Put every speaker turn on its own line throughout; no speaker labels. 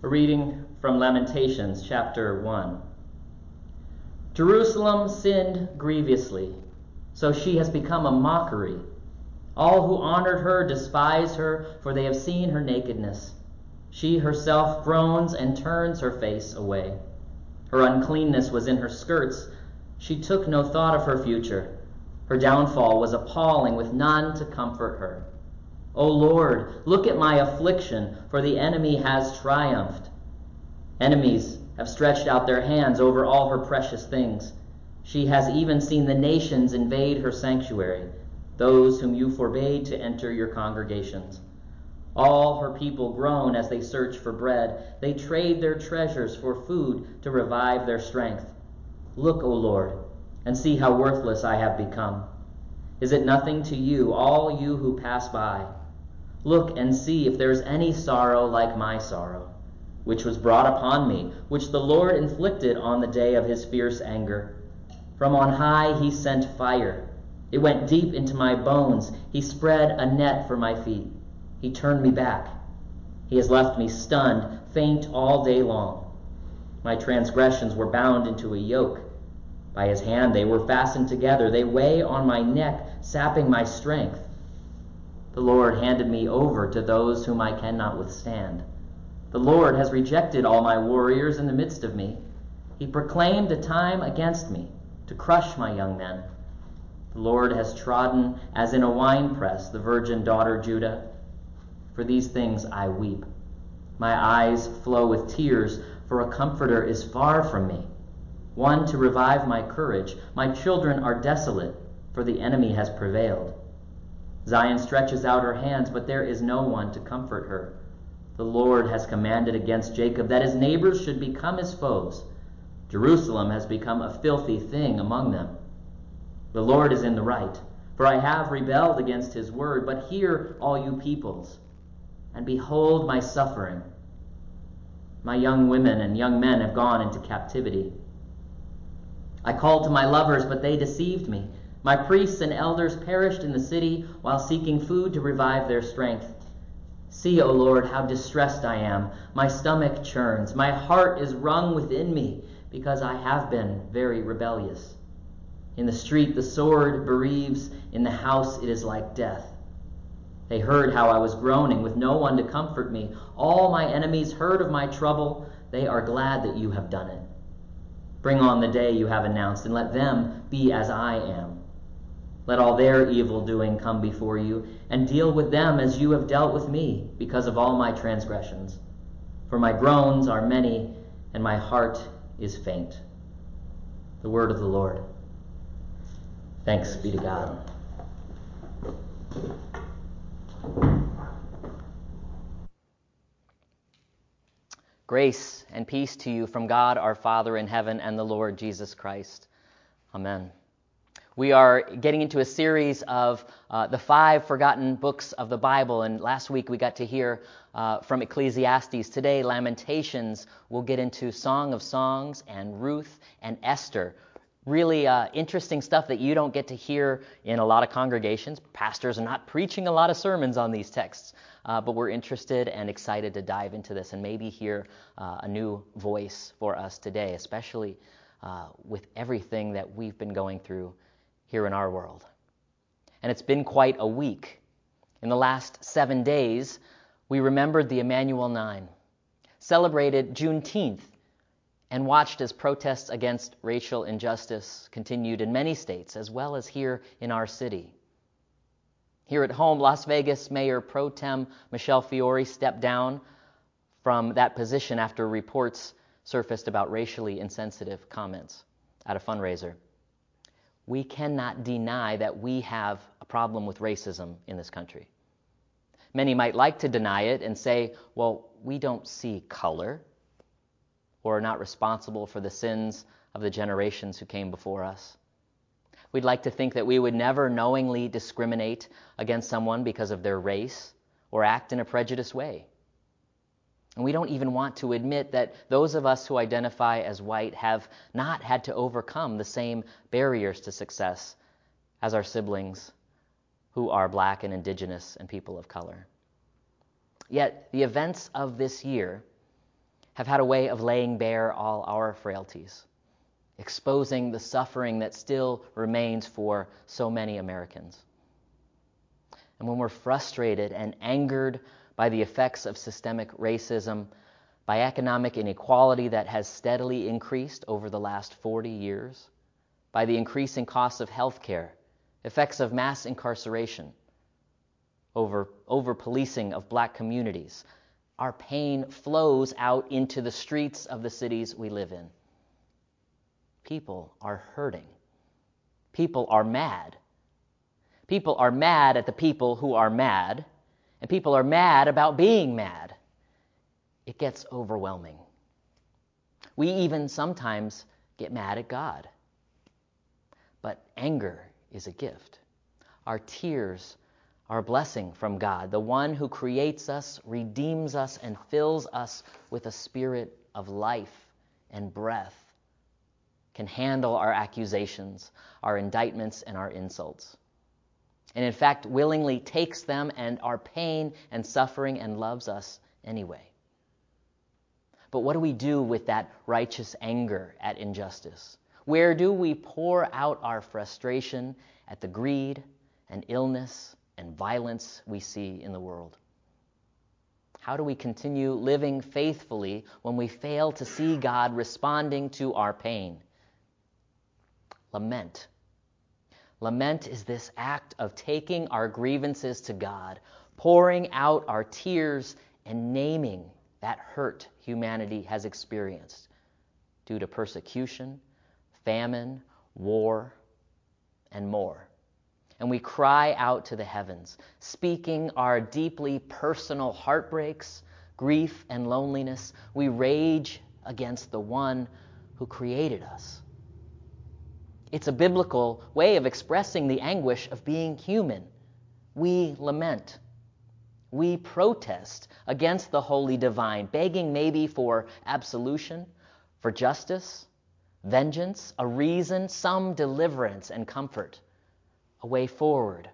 A reading from Lamentations chapter 1. Jerusalem sinned grievously, so she has become a mockery. All who honored her despise her, for they have seen her nakedness. She herself groans and turns her face away. Her uncleanness was in her skirts. She took no thought of her future. Her downfall was appalling, with none to comfort her. O Lord, look at my affliction, for the enemy has triumphed. Enemies have stretched out their hands over all her precious things. She has even seen the nations invade her sanctuary, those whom you forbade to enter your congregations. All her people groan as they search for bread. They trade their treasures for food to revive their strength. Look, O Lord, and see how worthless I have become. Is it nothing to you, all you who pass by? Look and see if there is any sorrow like my sorrow, which was brought upon me, which the Lord inflicted on the day of his fierce anger. From on high he sent fire. It went deep into my bones. He spread a net for my feet. He turned me back. He has left me stunned, faint all day long. My transgressions were bound into a yoke. By his hand they were fastened together. They weigh on my neck, sapping my strength. The Lord handed me over to those whom I cannot withstand. The Lord has rejected all my warriors in the midst of me. He proclaimed a time against me to crush my young men. The Lord has trodden as in a winepress the virgin daughter Judah. For these things I weep. My eyes flow with tears, for a comforter is far from me, one to revive my courage. My children are desolate, for the enemy has prevailed. Zion stretches out her hands, but there is no one to comfort her. The Lord has commanded against Jacob that his neighbors should become his foes. Jerusalem has become a filthy thing among them. The Lord is in the right, for I have rebelled against his word. But hear, all you peoples, and behold my suffering. My young women and young men have gone into captivity. I called to my lovers, but they deceived me. My priests and elders perished in the city while seeking food to revive their strength. See, O Lord, how distressed I am. My stomach churns. My heart is wrung within me because I have been very rebellious. In the street, the sword bereaves. In the house, it is like death. They heard how I was groaning with no one to comfort me. All my enemies heard of my trouble. They are glad that you have done it. Bring on the day you have announced, and let them be as I am. Let all their evil doing come before you, and deal with them as you have dealt with me, because of all my transgressions. For my groans are many, and my heart is faint. The word of the Lord. Thanks be to God. Grace and peace to you from God our Father in heaven and the Lord Jesus Christ. Amen. We are getting into a series of uh, the five forgotten books of the Bible, and last week we got to hear uh, from Ecclesiastes. Today, Lamentations. We'll get into Song of Songs and Ruth and Esther. Really uh, interesting stuff that you don't get to hear in a lot of congregations. Pastors are not preaching a lot of sermons on these texts, uh, but we're interested and excited to dive into this and maybe hear uh, a new voice for us today, especially uh, with everything that we've been going through here in our world. And it's been quite a week. In the last seven days, we remembered the Emanuel Nine, celebrated Juneteenth, and watched as protests against racial injustice continued in many states, as well as here in our city. Here at home, Las Vegas Mayor Pro Tem Michelle Fiore stepped down from that position after reports surfaced about racially insensitive comments at a fundraiser we cannot deny that we have a problem with racism in this country. Many might like to deny it and say, well, we don't see color or are not responsible for the sins of the generations who came before us. We'd like to think that we would never knowingly discriminate against someone because of their race or act in a prejudiced way. And we don't even want to admit that those of us who identify as white have not had to overcome the same barriers to success as our siblings who are black and indigenous and people of color. Yet the events of this year have had a way of laying bare all our frailties, exposing the suffering that still remains for so many Americans. And when we're frustrated and angered by the effects of systemic racism, by economic inequality that has steadily increased over the last 40 years, by the increasing costs of health care, effects of mass incarceration, over, over policing of black communities. Our pain flows out into the streets of the cities we live in. People are hurting. People are mad. People are mad at the people who are mad, and people are mad about being mad. It gets overwhelming. We even sometimes get mad at God. But anger is a gift. Our tears are a blessing from God, the one who creates us, redeems us, and fills us with a spirit of life and breath, can handle our accusations, our indictments, and our insults. And in fact, willingly takes them and our pain and suffering and loves us anyway. But what do we do with that righteous anger at injustice? Where do we pour out our frustration at the greed and illness and violence we see in the world? How do we continue living faithfully when we fail to see God responding to our pain? Lament. Lament is this act of taking our grievances to God, pouring out our tears, and naming that hurt humanity has experienced due to persecution, famine, war, and more. And we cry out to the heavens, speaking our deeply personal heartbreaks, grief, and loneliness. We rage against the one who created us. It's a biblical way of expressing the anguish of being human. We lament. We protest against the holy divine, begging maybe for absolution, for justice, vengeance, a reason, some deliverance and comfort, a way forward,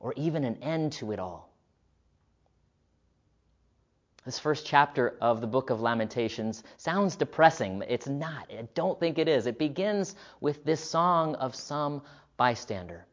or even an end to it all. This first chapter of the book of Lamentations sounds depressing. It's not. I don't think it is. It begins with this song of some bystander.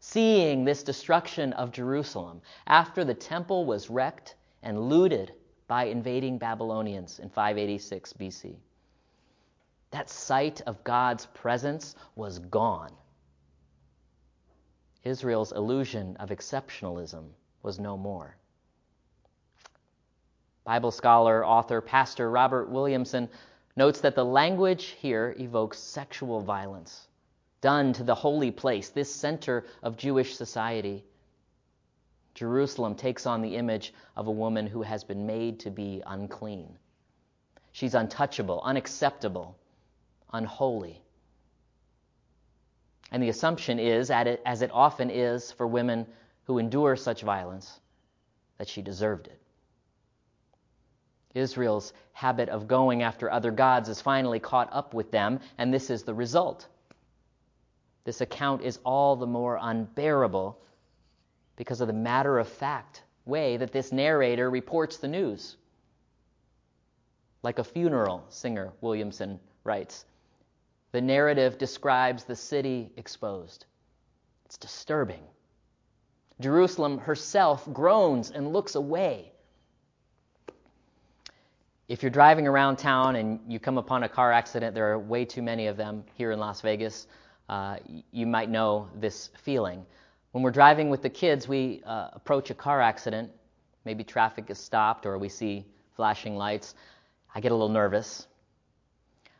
Seeing this destruction of Jerusalem after the temple was wrecked and looted by invading Babylonians in 586 BC. That sight of God's presence was gone. Israel's illusion of exceptionalism was no more. Bible scholar, author, pastor Robert Williamson notes that the language here evokes sexual violence done to the holy place, this center of Jewish society. Jerusalem takes on the image of a woman who has been made to be unclean. She's untouchable, unacceptable, unholy. And the assumption is, as it often is for women who endure such violence, that she deserved it. Israel's habit of going after other gods is finally caught up with them, and this is the result. This account is all the more unbearable because of the matter of fact way that this narrator reports the news. Like a funeral, singer Williamson writes. The narrative describes the city exposed. It's disturbing. Jerusalem herself groans and looks away. If you're driving around town and you come upon a car accident, there are way too many of them here in Las Vegas. Uh, you might know this feeling. When we're driving with the kids, we uh, approach a car accident. Maybe traffic is stopped or we see flashing lights. I get a little nervous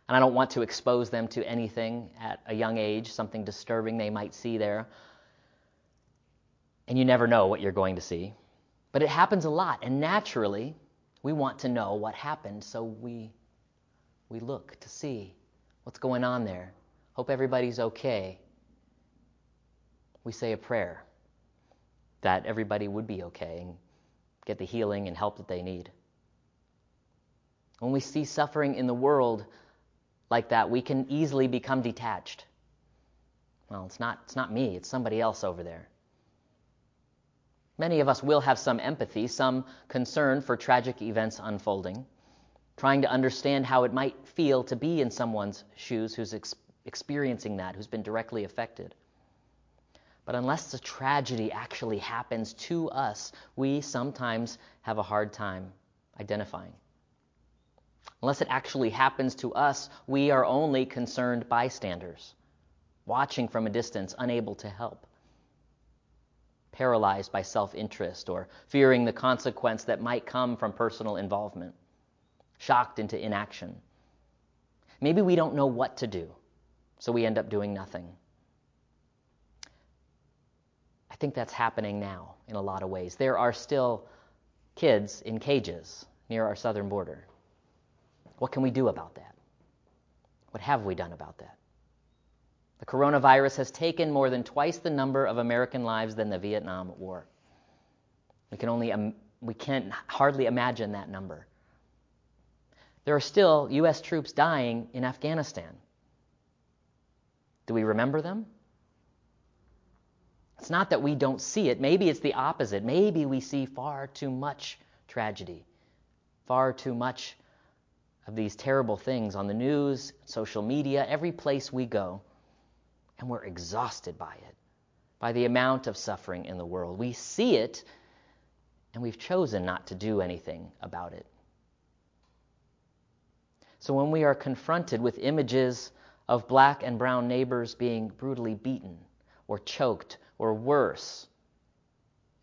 and I don't want to expose them to anything at a young age, something disturbing they might see there. And you never know what you're going to see. But it happens a lot, and naturally, we want to know what happened, so we, we look to see what's going on there. Hope everybody's okay. We say a prayer that everybody would be okay and get the healing and help that they need. When we see suffering in the world, like that, we can easily become detached. Well, it's not, it's not me, it's somebody else over there. Many of us will have some empathy, some concern for tragic events unfolding. trying to understand how it might feel to be in someone's shoes who's ex- experiencing that, who's been directly affected. But unless the tragedy actually happens to us, we sometimes have a hard time identifying. Unless it actually happens to us, we are only concerned bystanders, watching from a distance, unable to help, paralyzed by self interest or fearing the consequence that might come from personal involvement, shocked into inaction. Maybe we don't know what to do, so we end up doing nothing. I think that's happening now in a lot of ways. There are still kids in cages near our southern border. What can we do about that? What have we done about that? The coronavirus has taken more than twice the number of American lives than the Vietnam War. We can only um, we can't hardly imagine that number. There are still US troops dying in Afghanistan. Do we remember them? It's not that we don't see it. Maybe it's the opposite. Maybe we see far too much tragedy, far too much of these terrible things on the news, social media, every place we go, and we're exhausted by it, by the amount of suffering in the world. We see it, and we've chosen not to do anything about it. So when we are confronted with images of black and brown neighbors being brutally beaten or choked or worse,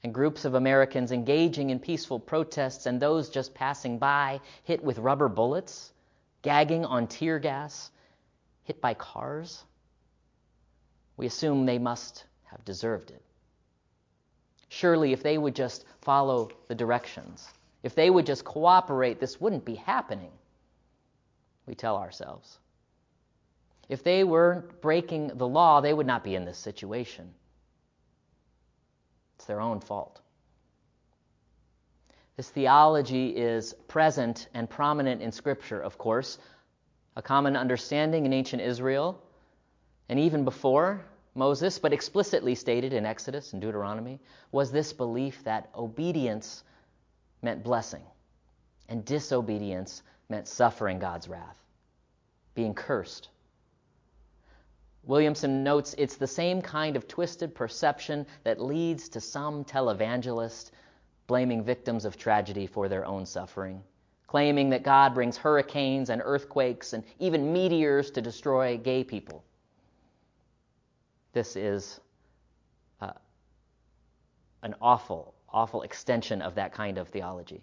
and groups of Americans engaging in peaceful protests and those just passing by hit with rubber bullets, gagging on tear gas, hit by cars, we assume they must have deserved it. Surely, if they would just follow the directions, if they would just cooperate, this wouldn't be happening, we tell ourselves. If they weren't breaking the law, they would not be in this situation. It's their own fault. This theology is present and prominent in Scripture, of course. A common understanding in ancient Israel, and even before Moses, but explicitly stated in Exodus and Deuteronomy, was this belief that obedience meant blessing, and disobedience meant suffering God's wrath, being cursed. Williamson notes it's the same kind of twisted perception that leads to some televangelist blaming victims of tragedy for their own suffering, claiming that God brings hurricanes and earthquakes and even meteors to destroy gay people. This is uh, an awful, awful extension of that kind of theology.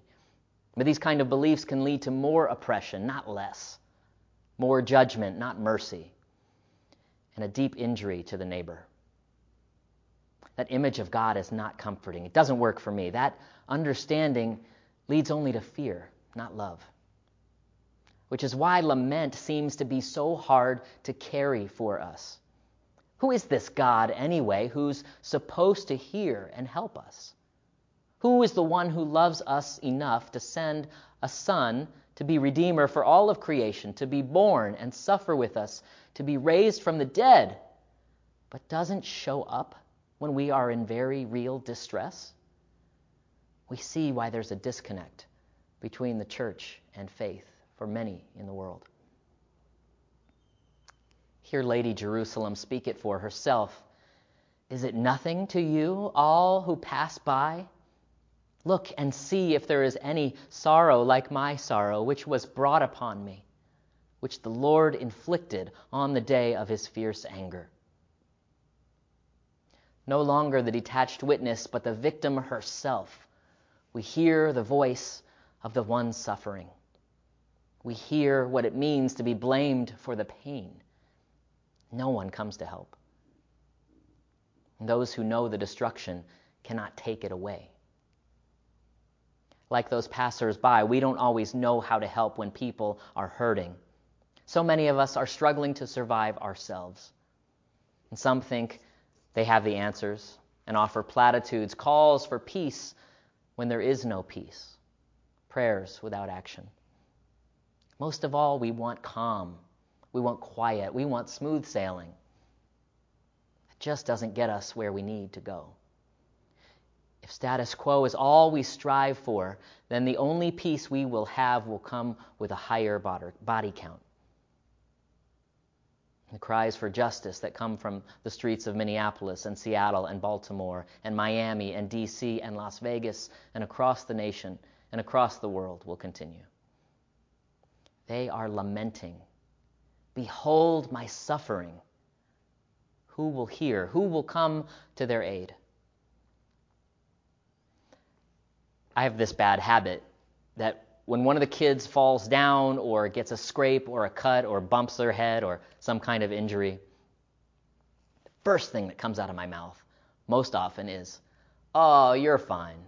But these kind of beliefs can lead to more oppression, not less, more judgment, not mercy and a deep injury to the neighbor. That image of God is not comforting. It doesn't work for me. That understanding leads only to fear, not love. Which is why lament seems to be so hard to carry for us. Who is this God, anyway, who's supposed to hear and help us? Who is the one who loves us enough to send a son to be Redeemer for all of creation, to be born and suffer with us, to be raised from the dead, but doesn't show up when we are in very real distress, we see why there's a disconnect between the church and faith for many in the world. Hear Lady Jerusalem speak it for herself. Is it nothing to you, all who pass by? Look and see if there is any sorrow like my sorrow, which was brought upon me which the Lord inflicted on the day of his fierce anger. No longer the detached witness, but the victim herself. We hear the voice of the one suffering. We hear what it means to be blamed for the pain. No one comes to help. And those who know the destruction cannot take it away. Like those passers by, we don't always know how to help when people are hurting. So many of us are struggling to survive ourselves. And some think they have the answers and offer platitudes, calls for peace when there is no peace, prayers without action. Most of all, we want calm. We want quiet. We want smooth sailing. It just doesn't get us where we need to go. If status quo is all we strive for, then the only peace we will have will come with a higher body count. The cries for justice that come from the streets of Minneapolis and Seattle and Baltimore and Miami and DC and Las Vegas and across the nation and across the world will continue. They are lamenting Behold my suffering. Who will hear? Who will come to their aid? I have this bad habit that when one of the kids falls down or gets a scrape or a cut or bumps their head or some kind of injury, the first thing that comes out of my mouth most often is, Oh, you're fine.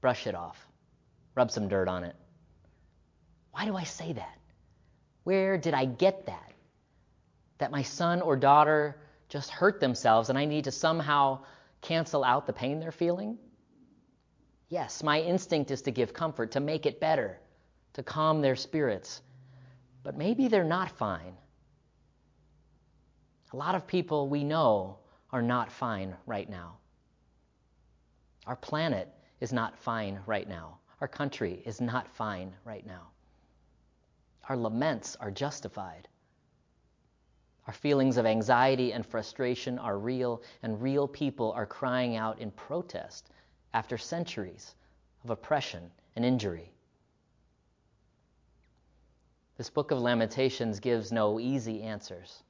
Brush it off. Rub some dirt on it. Why do I say that? Where did I get that? That my son or daughter just hurt themselves and I need to somehow cancel out the pain they're feeling? Yes, my instinct is to give comfort, to make it better, to calm their spirits. But maybe they're not fine. A lot of people we know are not fine right now. Our planet is not fine right now. Our country is not fine right now. Our laments are justified. Our feelings of anxiety and frustration are real, and real people are crying out in protest after centuries of oppression and injury. This book of Lamentations gives no easy answers.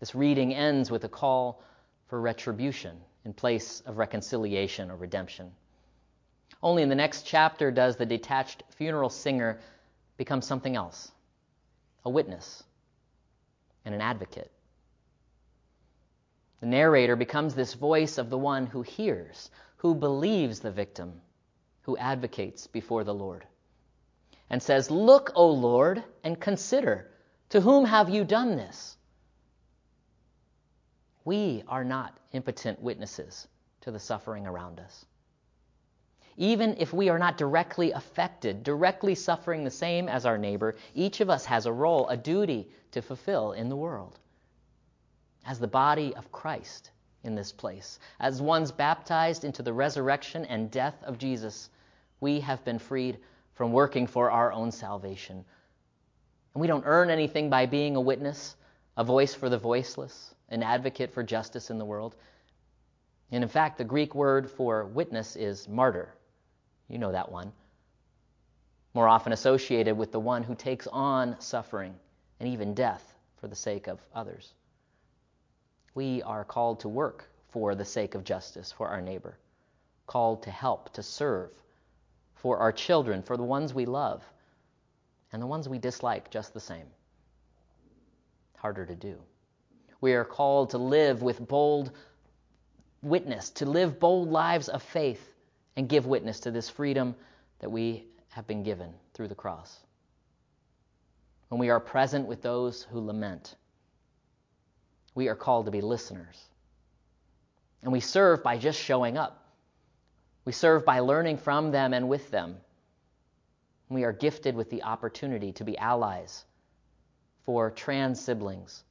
This reading ends with a call for retribution in place of reconciliation or redemption. Only in the next chapter does the detached funeral singer becomes something else a witness and an advocate. The narrator becomes this voice of the one who hears, who believes the victim, who advocates before the Lord, and says, Look, O Lord, and consider, to whom have you done this? We are not impotent witnesses to the suffering around us even if we are not directly affected, directly suffering the same as our neighbor, each of us has a role, a duty to fulfill in the world. As the body of Christ in this place, as ones baptized into the resurrection and death of Jesus, we have been freed from working for our own salvation. And we don't earn anything by being a witness, a voice for the voiceless, an advocate for justice in the world. And in fact, the Greek word for witness is martyr. You know that one. More often associated with the one who takes on suffering and even death for the sake of others. We are called to work for the sake of justice for our neighbor, called to help, to serve for our children, for the ones we love, and the ones we dislike just the same. Harder to do. We are called to live with bold witness, to live bold lives of faith and give witness to this freedom that we have been given through the cross. When we are present with those who lament, we are called to be listeners. And we serve by just showing up. We serve by learning from them and with them. We are gifted with the opportunity to be allies for trans siblings,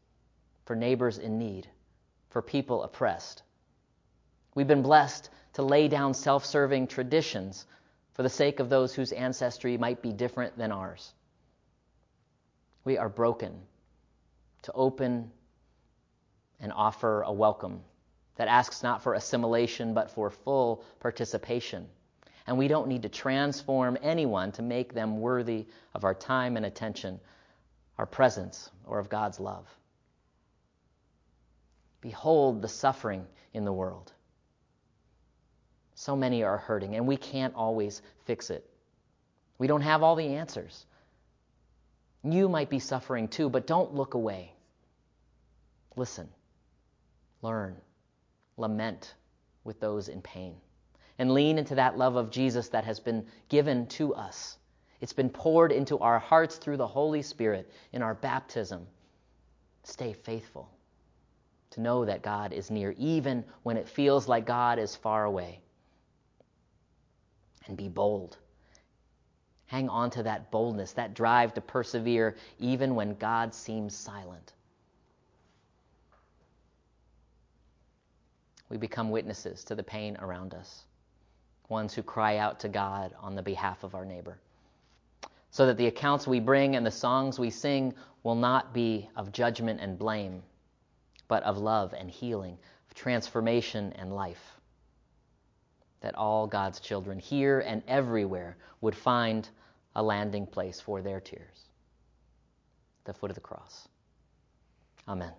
for neighbors in need, for people oppressed. We've been blessed to lay down self serving traditions for the sake of those whose ancestry might be different than ours. We are broken to open and offer a welcome that asks not for assimilation but for full participation. And we don't need to transform anyone to make them worthy of our time and attention, our presence, or of God's love. Behold the suffering in the world. So many are hurting, and we can't always fix it. We don't have all the answers. You might be suffering too, but don't look away. Listen, learn, lament with those in pain, and lean into that love of Jesus that has been given to us. It's been poured into our hearts through the Holy Spirit in our baptism. Stay faithful to know that God is near, even when it feels like God is far away and be bold. Hang on to that boldness, that drive to persevere even when God seems silent. we become witnesses to the pain around us, ones who cry out to God on the behalf of our neighbor, so that the accounts we bring and the songs we sing will not be of judgment and blame, but of love and healing, of transformation and life. That all God's children here and everywhere would find a landing place for their tears the foot of the cross. Amen.